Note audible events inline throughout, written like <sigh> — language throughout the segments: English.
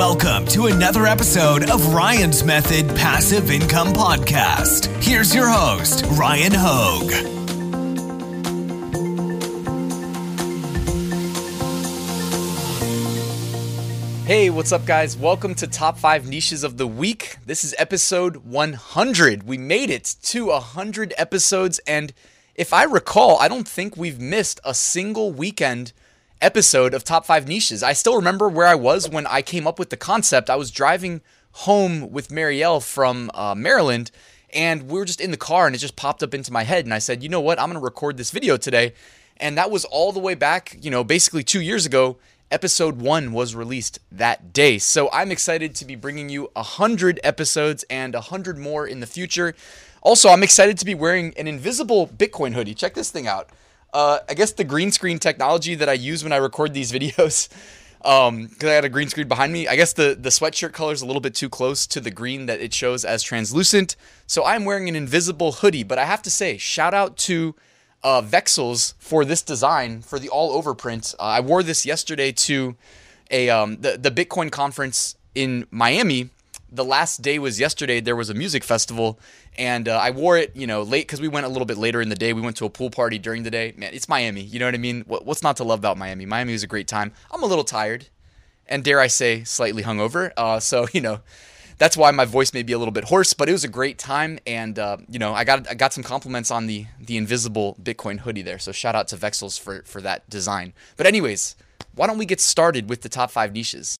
Welcome to another episode of Ryan's Method Passive Income Podcast. Here's your host, Ryan Hogue. Hey, what's up, guys? Welcome to Top 5 Niches of the Week. This is episode 100. We made it to 100 episodes, and if I recall, I don't think we've missed a single weekend episode of Top 5 Niches. I still remember where I was when I came up with the concept. I was driving home with Marielle from uh, Maryland, and we were just in the car, and it just popped up into my head. And I said, you know what? I'm going to record this video today. And that was all the way back, you know, basically two years ago. Episode one was released that day. So I'm excited to be bringing you 100 episodes and 100 more in the future. Also, I'm excited to be wearing an invisible Bitcoin hoodie. Check this thing out. Uh, I guess the green screen technology that I use when I record these <laughs> videos, um, because I had a green screen behind me. I guess the the sweatshirt color is a little bit too close to the green that it shows as translucent. So I'm wearing an invisible hoodie. But I have to say, shout out to uh, Vexels for this design for the all over print. Uh, I wore this yesterday to a um, the the Bitcoin conference in Miami. The last day was yesterday. There was a music festival, and uh, I wore it, you know, late because we went a little bit later in the day. We went to a pool party during the day. Man, it's Miami. You know what I mean? What, what's not to love about Miami? Miami was a great time. I'm a little tired, and dare I say, slightly hungover. Uh, so <laughs> you know, that's why my voice may be a little bit hoarse. But it was a great time, and uh, you know, I got I got some compliments on the the invisible Bitcoin hoodie there. So shout out to Vexels for for that design. But anyways, why don't we get started with the top five niches?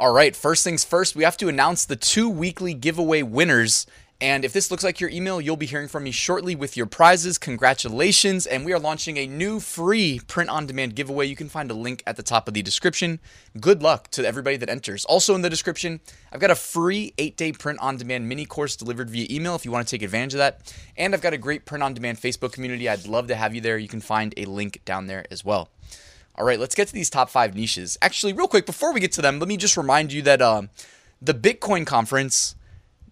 All right, first things first, we have to announce the two weekly giveaway winners. And if this looks like your email, you'll be hearing from me shortly with your prizes. Congratulations. And we are launching a new free print on demand giveaway. You can find a link at the top of the description. Good luck to everybody that enters. Also, in the description, I've got a free eight day print on demand mini course delivered via email if you want to take advantage of that. And I've got a great print on demand Facebook community. I'd love to have you there. You can find a link down there as well. All right, let's get to these top five niches. Actually, real quick, before we get to them, let me just remind you that um, the Bitcoin conference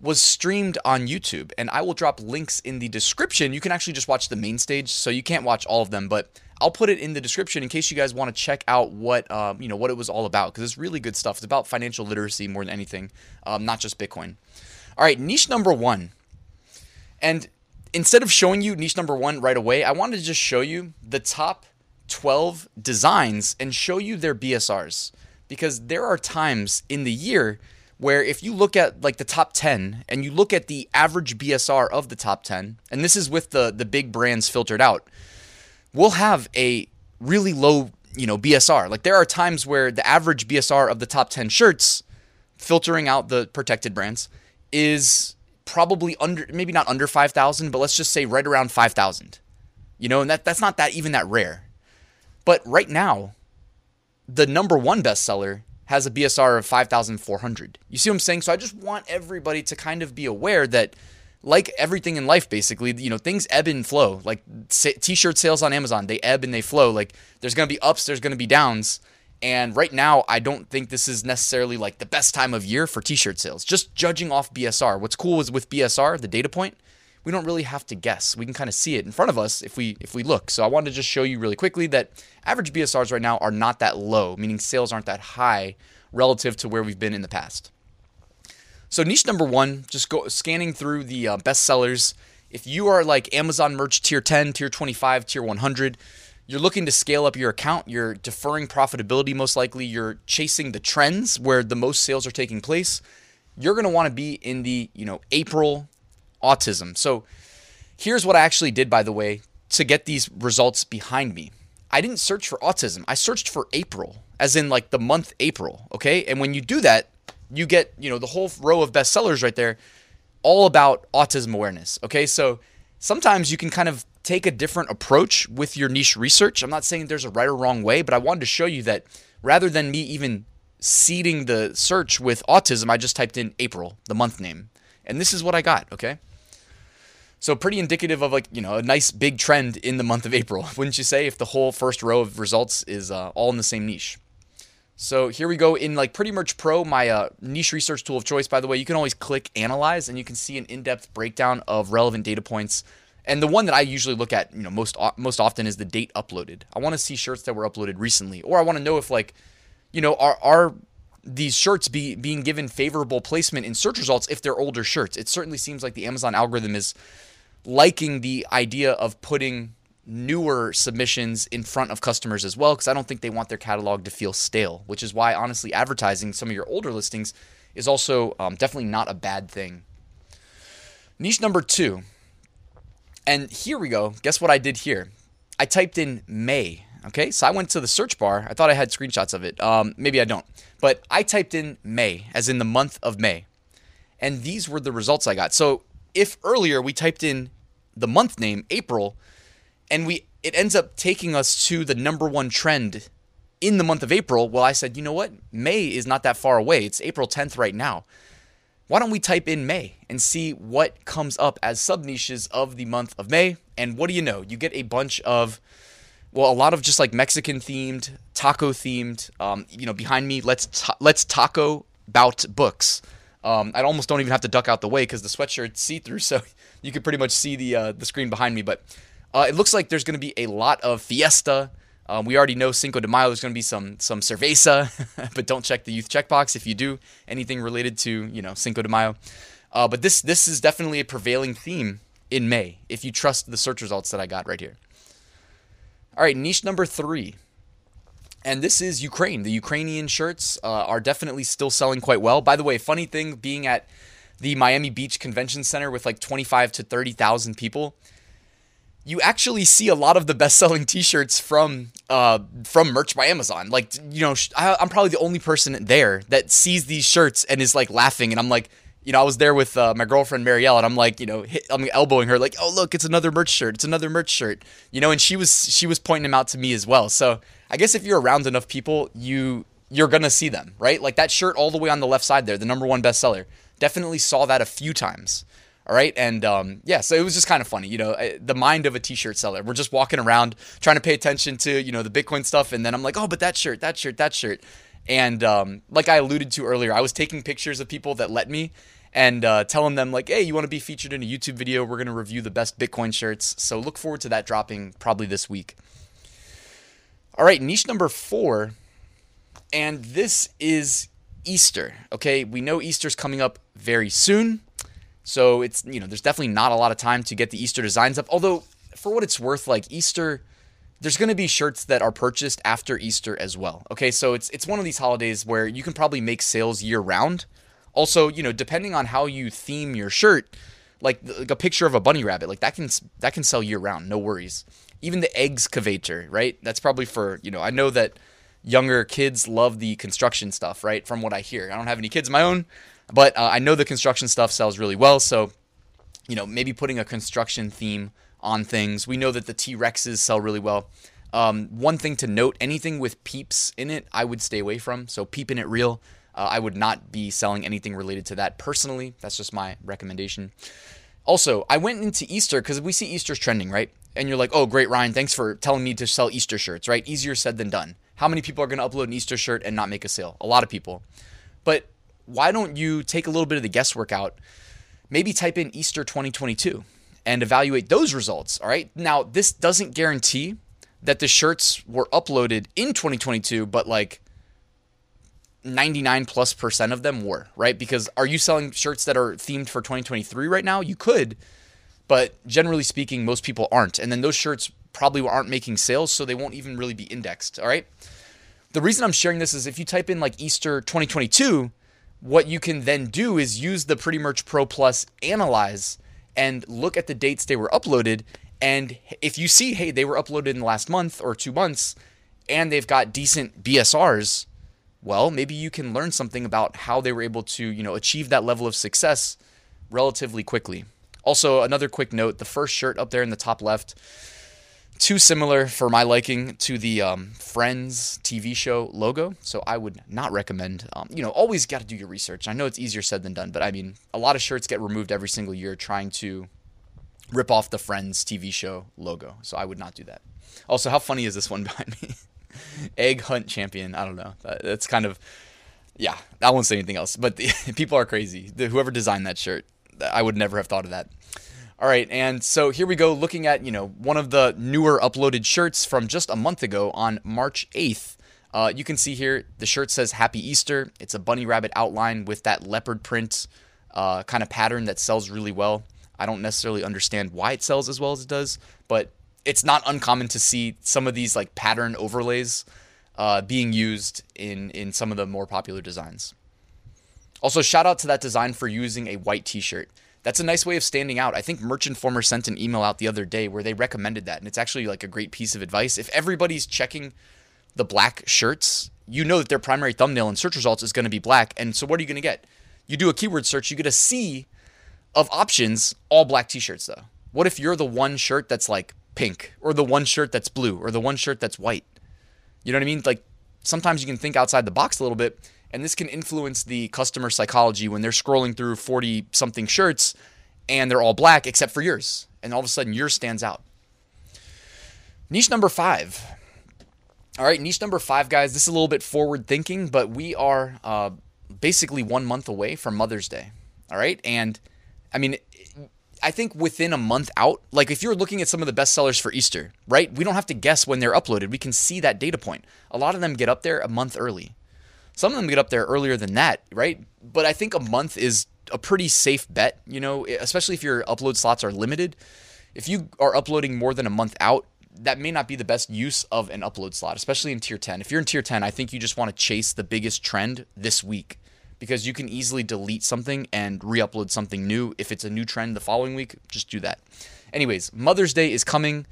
was streamed on YouTube, and I will drop links in the description. You can actually just watch the main stage, so you can't watch all of them, but I'll put it in the description in case you guys want to check out what um, you know what it was all about because it's really good stuff. It's about financial literacy more than anything, um, not just Bitcoin. All right, niche number one, and instead of showing you niche number one right away, I wanted to just show you the top 12 designs and show you their BSRs because there are times in the year where if you look at like the top 10 and you look at the average BSR of the top 10 and this is with the the big brands filtered out we'll have a really low you know BSR like there are times where the average BSR of the top 10 shirts filtering out the protected brands is probably under maybe not under 5000 but let's just say right around 5000 you know and that that's not that even that rare but right now, the number one bestseller has a BSR of 5,400. You see what I'm saying? So I just want everybody to kind of be aware that, like everything in life, basically, you know, things ebb and flow. Like t shirt sales on Amazon, they ebb and they flow. Like there's going to be ups, there's going to be downs. And right now, I don't think this is necessarily like the best time of year for t shirt sales. Just judging off BSR. What's cool is with BSR, the data point, we don't really have to guess. We can kind of see it in front of us if we if we look. So I wanted to just show you really quickly that average BSRs right now are not that low, meaning sales aren't that high relative to where we've been in the past. So niche number 1, just go scanning through the uh, best sellers. If you are like Amazon merch tier 10, tier 25, tier 100, you're looking to scale up your account, you're deferring profitability most likely, you're chasing the trends where the most sales are taking place. You're going to want to be in the, you know, April autism. So here's what I actually did, by the way, to get these results behind me. I didn't search for autism. I searched for April, as in like the month April. Okay. And when you do that, you get, you know, the whole row of bestsellers right there, all about autism awareness. Okay. So sometimes you can kind of take a different approach with your niche research. I'm not saying there's a right or wrong way, but I wanted to show you that rather than me even seeding the search with autism, I just typed in April, the month name. And this is what I got. Okay. So pretty indicative of like, you know, a nice big trend in the month of April, <laughs> wouldn't you say, if the whole first row of results is uh, all in the same niche. So here we go in like Pretty Merch Pro, my uh, niche research tool of choice. By the way, you can always click Analyze and you can see an in-depth breakdown of relevant data points And the one that I usually look at, you know, most most often is the date uploaded. I want to see shirts that were uploaded recently, or I want to know if like, you know, are are these shirts be being given favorable placement in search results if they're older shirts. It certainly seems like the Amazon algorithm is liking the idea of putting newer submissions in front of customers as well because I don't think they want their catalog to feel stale, which is why honestly advertising some of your older listings is also um, definitely not a bad thing. Niche number two, and here we go. Guess what I did here? I typed in May. Okay, so I went to the search bar. I thought I had screenshots of it. Um, maybe I don't. But I typed in May, as in the month of May. And these were the results I got. So if earlier we typed in the month name, April, and we it ends up taking us to the number one trend in the month of April, well, I said, you know what? May is not that far away. It's April 10th right now. Why don't we type in May and see what comes up as sub niches of the month of May? And what do you know? You get a bunch of well, a lot of just like Mexican themed, taco themed. Um, you know, behind me, let's ta- let's taco about books. Um, I almost don't even have to duck out the way because the sweatshirt's see through, <laughs> so you can pretty much see the uh, the screen behind me. But uh, it looks like there's going to be a lot of fiesta. Um, we already know Cinco de Mayo. There's going to be some some cerveza, <laughs> but don't check the youth checkbox if you do anything related to you know Cinco de Mayo. Uh, but this this is definitely a prevailing theme in May if you trust the search results that I got right here. All right, niche number three. And this is Ukraine. The Ukrainian shirts uh, are definitely still selling quite well. By the way, funny thing being at the Miami Beach Convention Center with like 25 to 30,000 people, you actually see a lot of the best-selling T-shirts from uh, from merch by Amazon. Like, you know, I, I'm probably the only person there that sees these shirts and is like laughing, and I'm like, you know, I was there with uh, my girlfriend Marielle, and I'm like, you know, hit, I'm elbowing her, like, oh look, it's another merch shirt, it's another merch shirt, you know, and she was she was pointing them out to me as well. So I guess if you're around enough people, you you're gonna see them, right? Like that shirt all the way on the left side there, the number one bestseller. Definitely saw that a few times. All right. And um, yeah, so it was just kind of funny, you know, the mind of a t shirt seller. We're just walking around trying to pay attention to, you know, the Bitcoin stuff. And then I'm like, oh, but that shirt, that shirt, that shirt. And um, like I alluded to earlier, I was taking pictures of people that let me and uh, telling them like, hey, you want to be featured in a YouTube video? We're gonna review the best Bitcoin shirts. So look forward to that dropping probably this week. All right, niche number four, and this is Easter. Okay, we know Easter's coming up very soon, so it's you know there's definitely not a lot of time to get the Easter designs up. Although for what it's worth, like Easter there's going to be shirts that are purchased after Easter as well. Okay, so it's it's one of these holidays where you can probably make sales year round. Also, you know, depending on how you theme your shirt, like, like a picture of a bunny rabbit, like that can that can sell year round, no worries. Even the excavator, right? That's probably for you know. I know that younger kids love the construction stuff, right? From what I hear, I don't have any kids of my own, but uh, I know the construction stuff sells really well. So, you know, maybe putting a construction theme on things. We know that the T Rexes sell really well. Um, one thing to note: anything with peeps in it, I would stay away from. So, peeping it real. Uh, I would not be selling anything related to that personally. That's just my recommendation. Also, I went into Easter because we see Easter's trending, right? And you're like, oh, great, Ryan, thanks for telling me to sell Easter shirts, right? Easier said than done. How many people are going to upload an Easter shirt and not make a sale? A lot of people. But why don't you take a little bit of the guesswork out? Maybe type in Easter 2022 and evaluate those results, all right? Now, this doesn't guarantee that the shirts were uploaded in 2022, but like 99 plus percent of them were, right? Because are you selling shirts that are themed for 2023 right now? You could, but generally speaking, most people aren't. And then those shirts probably aren't making sales, so they won't even really be indexed, all right? The reason I'm sharing this is if you type in like Easter 2022, what you can then do is use the Pretty Merch Pro Plus analyze and look at the dates they were uploaded. And if you see, hey, they were uploaded in the last month or two months and they've got decent BSRs, well, maybe you can learn something about how they were able to, you know, achieve that level of success relatively quickly. Also, another quick note: the first shirt up there in the top left, too similar for my liking to the um, Friends TV show logo. So I would not recommend. Um, you know, always got to do your research. I know it's easier said than done, but I mean, a lot of shirts get removed every single year trying to rip off the Friends TV show logo. So I would not do that. Also, how funny is this one <laughs> behind me? egg hunt champion. I don't know. That's kind of yeah. I won't say anything else. But the, <laughs> people are crazy. The, whoever designed that shirt, I would never have thought of that. All right, and so here we go looking at, you know, one of the newer uploaded shirts from just a month ago on March 8th. Uh, you can see here the shirt says Happy Easter. It's a bunny rabbit outline with that leopard print uh, kind of pattern that sells really well. I don't necessarily understand why it sells as well as it does, but it's not uncommon to see some of these like pattern overlays uh, being used in in some of the more popular designs. Also, shout out to that design for using a white T-shirt. That's a nice way of standing out. I think Merch Informer sent an email out the other day where they recommended that, and it's actually like a great piece of advice. If everybody's checking the black shirts, you know that their primary thumbnail in search results is going to be black, and so what are you going to get? You do a keyword search, you get a sea of options, all black T-shirts though. What if you're the one shirt that's like pink, or the one shirt that's blue, or the one shirt that's white? You know what I mean? Like sometimes you can think outside the box a little bit, and this can influence the customer psychology when they're scrolling through 40 something shirts and they're all black except for yours. And all of a sudden yours stands out. Niche number five. All right, niche number five, guys. This is a little bit forward thinking, but we are uh, basically one month away from Mother's Day. All right. And I mean, I think within a month out, like if you're looking at some of the best sellers for Easter, right? We don't have to guess when they're uploaded. We can see that data point. A lot of them get up there a month early. Some of them get up there earlier than that, right? But I think a month is a pretty safe bet, you know, especially if your upload slots are limited. If you are uploading more than a month out, that may not be the best use of an upload slot, especially in tier 10. If you're in tier 10, I think you just want to chase the biggest trend this week because you can easily delete something and re upload something new. If it's a new trend the following week, just do that. Anyways, Mother's Day is coming.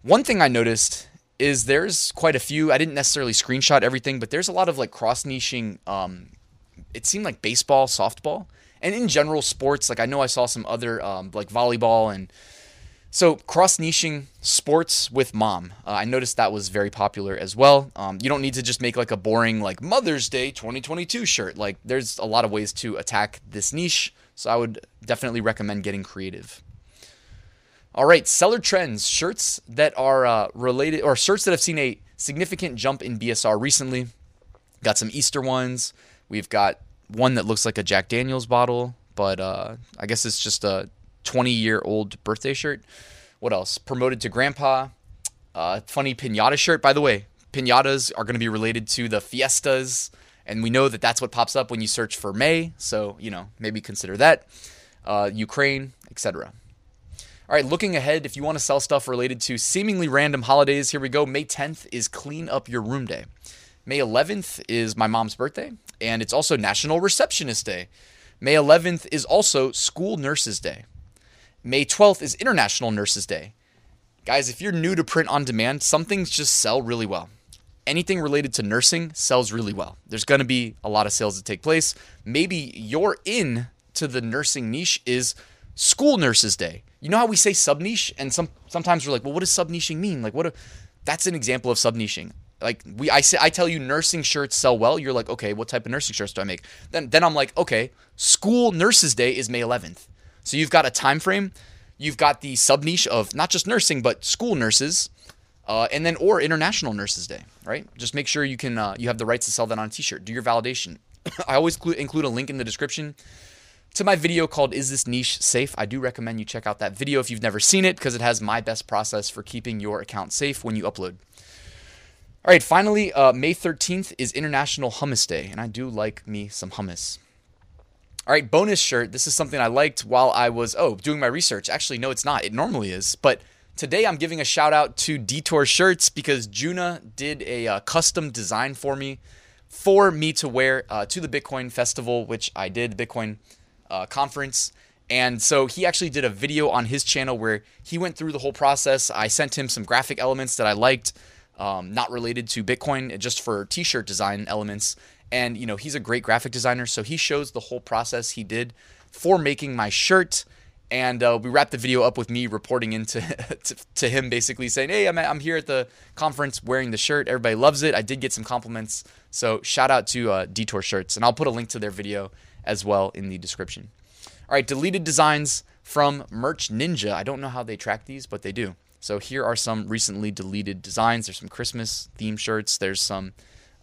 One thing I noticed is there's quite a few. I didn't necessarily screenshot everything, but there's a lot of like cross niching. Um, it seemed like baseball, softball, and in general sports. Like I know I saw some other um, like volleyball and so cross niching sports with mom. Uh, I noticed that was very popular as well. Um, you don't need to just make like a boring like Mother's Day 2022 shirt. Like there's a lot of ways to attack this niche. So I would definitely recommend getting creative. All right, seller trends, shirts that are uh, related or shirts that have seen a significant jump in BSR recently. Got some Easter ones. We've got one that looks like a Jack Daniels bottle, but uh, I guess it's just a 20 year old birthday shirt. What else? Promoted to grandpa. Uh, funny pinata shirt. By the way, pinatas are going to be related to the fiestas, and we know that that's what pops up when you search for May. So you know maybe consider that. Uh, Ukraine, etc. All right, looking ahead, if you want to sell stuff related to seemingly random holidays, here we go. May 10th is Clean Up Your Room Day. May 11th is my mom's birthday, and it's also National Receptionist Day. May 11th is also School Nurses Day. May 12th is International Nurses Day. Guys, if you're new to print on demand, some things just sell really well. Anything related to nursing sells really well. There's going to be a lot of sales that take place. Maybe you're in to the nursing niche is School Nurses Day. You know how we say sub niche, and some sometimes we're like, well, what does sub niching mean? Like, what? A, that's an example of sub niching. Like we, I say, I tell you, nursing shirts sell well. You're like, okay, what type of nursing shirts do I make? Then, then I'm like, okay, School Nurses Day is May 11th. So you've got a time frame. You've got the sub niche of not just nursing but school nurses, uh, and then or International Nurses Day. Right? Just make sure you can uh, you have the rights to sell that on a T-shirt. Do your validation. <coughs> I always include a link in the description to my video called "Is This Niche Safe?" I do recommend you check out that video if you've never seen it because it has my best process for keeping your account safe when you upload. All right, finally, uh, May 13th is International Hummus Day, and I do like me some hummus. All right, bonus shirt. This is something I liked while I was, oh, doing my research. Actually, no, it's not. It normally is. But today I'm giving a shout out to Detour Shirts because Juna did a uh, custom design for me for me to wear uh, to the Bitcoin festival, which I did, Bitcoin uh, conference. And so he actually did a video on his channel where he went through the whole process. I sent him some graphic elements that I liked, um, not related to Bitcoin, just for t shirt design elements. And, you know, he's a great graphic designer. So he shows the whole process he did for making my shirt. And uh, we wrapped the video up with me reporting into <laughs> to, to, him, basically saying, "Hey, I'm, I'm here at the conference wearing the shirt. Everybody loves it. I did get some compliments, so shout out to uh, Detour Shirts, and I'll put a link to their video as well in the description." All right, deleted designs from Merch Ninja. I don't know how they track these, but they do. So here are some recently deleted designs. There's some Christmas theme shirts. There's some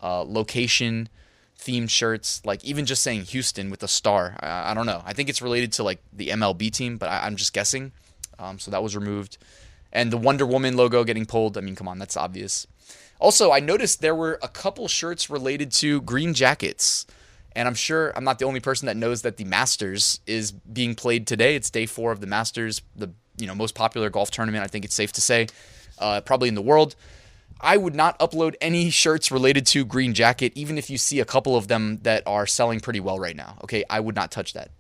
uh, location themed shirts, like even just saying Houston with a star. I, I don't know. I think it's related to like the MLB team, but I, am just guessing. Um, so that was removed. And the Wonder Woman logo getting pulled. I mean, come on, that's obvious. Also, I noticed there were a couple shirts related to green jackets. And I'm sure I'm not the only person that knows that the Masters is being played today. It's day four of the Masters, the you know most popular golf tournament. I think it's safe to say, uh, probably in the world. I would not upload any shirts related to Green Jacket, even if you see a couple of them that are selling pretty well right now. Okay, I would not touch that.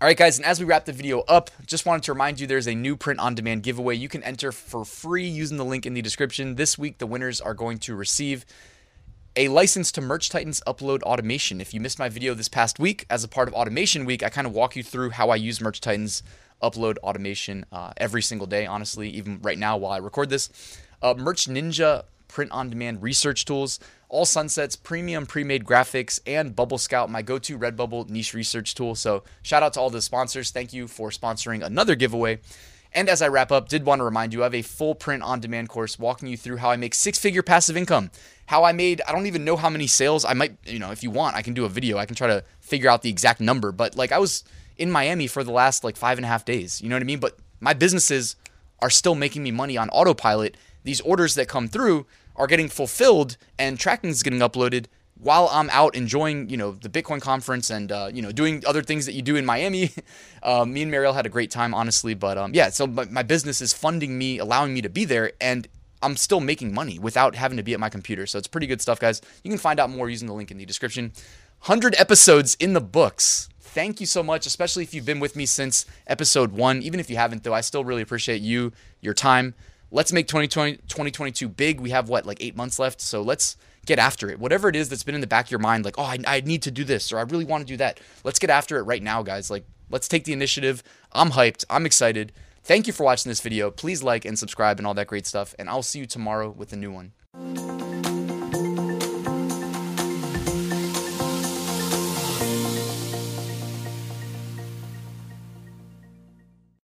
All right, guys, and as we wrap the video up, just wanted to remind you there's a new print on demand giveaway you can enter for free using the link in the description. This week, the winners are going to receive a license to Merch Titans upload automation. If you missed my video this past week, as a part of Automation Week, I kind of walk you through how I use Merch Titans upload automation uh, every single day, honestly, even right now while I record this. Uh, Merch Ninja print on demand research tools, all sunsets, premium pre made graphics, and Bubble Scout, my go to Redbubble niche research tool. So, shout out to all the sponsors. Thank you for sponsoring another giveaway. And as I wrap up, did want to remind you I have a full print on demand course walking you through how I make six figure passive income. How I made, I don't even know how many sales. I might, you know, if you want, I can do a video. I can try to figure out the exact number. But like I was in Miami for the last like five and a half days. You know what I mean? But my businesses are still making me money on autopilot. These orders that come through are getting fulfilled and tracking is getting uploaded while I'm out enjoying, you know, the Bitcoin conference and uh, you know doing other things that you do in Miami. um, <laughs> me and Mariel had a great time, honestly. But um, yeah, so my, my, business is funding me, allowing me to be there, and I'm still making money without having to be at my computer. So it's pretty good stuff, guys. You can find out more using the link in the description. Hundred episodes in the books. Thank you so much, especially if you've been with me since episode one. Even if you haven't, though, I still really appreciate you, your time let's make 2020, 2022 big. We have what, like eight months left. So let's get after it. Whatever it is that's been in the back of your mind, like, oh, I, I need to do this or I really want to do that. Let's get after it right now, guys. Like, let's take the initiative. I'm hyped. I'm excited. Thank you for watching this video. Please like and subscribe and all that great stuff. And I'll see you tomorrow with a new one.